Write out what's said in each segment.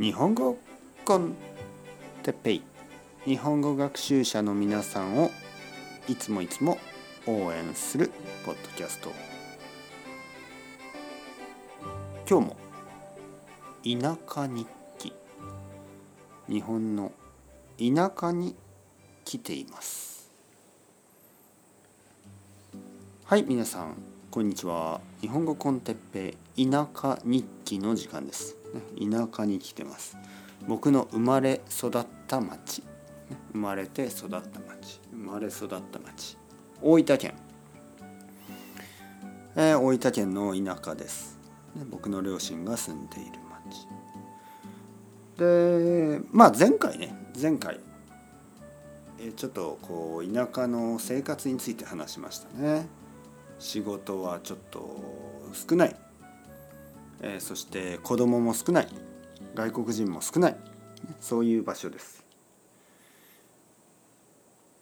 日本語コンテッペイ。日本語学習者の皆さんをいつもいつも応援するポッドキャスト。今日も田舎日記。日本の田舎に来ています。はい皆さんこんにちは。日本語コンテッペイ田舎日記の時間です。田舎に来てます。僕の生まれ育った町。生まれて育った町。生まれ育った町。大分県、えー、大分県の田舎です。僕の両親が住んでいる町。でまあ前回ね前回ちょっとこう田舎の生活について話しましたね。仕事はちょっと少ない。えー、そして子供も少ない外国人も少ないそういう場所です。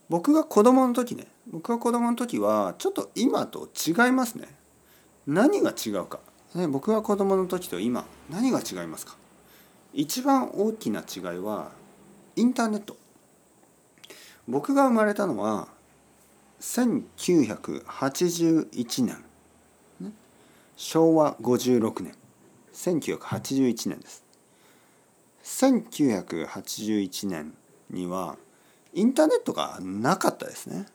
僕が子供の時ね僕が子供の時はちょっと今と違いますね。何が違うか、ね、僕が子供の時と今何が違いますか。一番大きな違いはインターネット。僕が生まれたのは1981年。昭和56年。1981年です。1981年にはインターネットがなかったですね、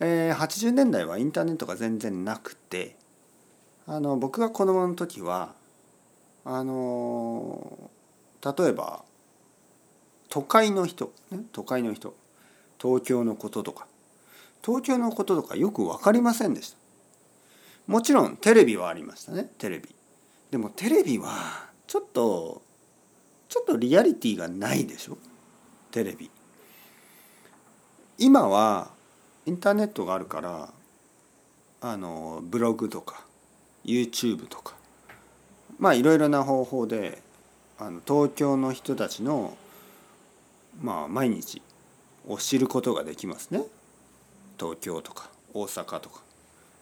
えー、80年代はインターネットが全然なくてあの僕が子供の時はあの例えば都会の人、ね、都会の人東京のこととか。東京のこととかよく分かりませんでした。もちろんテレビはありましたねテレビ。でもテレビはちょっとちょっとリアリティがないでしょテレビ。今はインターネットがあるからあのブログとか YouTube とかまあいろいろな方法であの東京の人たちのまあ毎日を知ることができますね。東京とか大阪とか。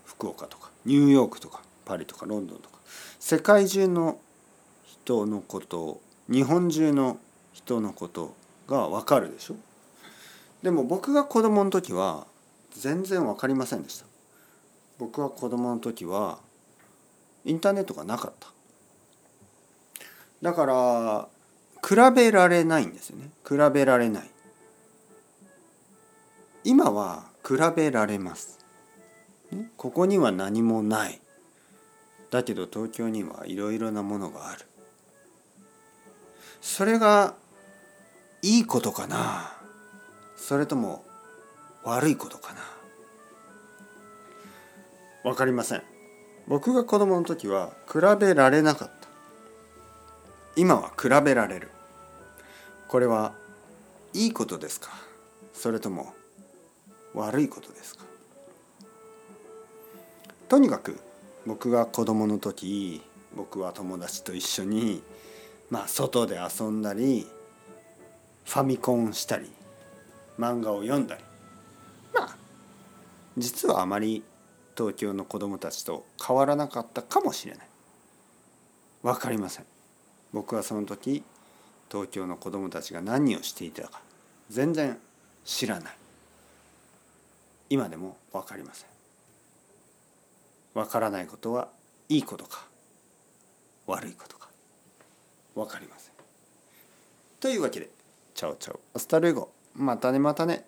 福岡とかニューヨークとかパリとかロンドンとか世界中の人のこと日本中の人のことが分かるでしょ？でも僕が子供の時は全然分かりませんでした。僕は子供の時はインターネットがなかった。だから比べられないんですよね。比べられない。今は比べられます。ここには何もない。だけど東京にはいろいろなものがある。それがいいことかな？それとも悪いことかな？分かりません。僕が子供の時は比べられなかった。今は比べられる。これはいいことですか？それとも悪いことですか？とにかく僕が子供の時僕は友達と一緒にまあ外で遊んだりファミコンしたり漫画を読んだり。まあ実はあまり東京の子供たちと変わらなかったかもしれない。分かりません。僕はその時東京の子供たちが何をしていたか全然知らない。今でも分かりません。わからないことはいいことか悪いことか分かりません。というわけで ciao ciao hasta luego またねまたね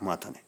またね。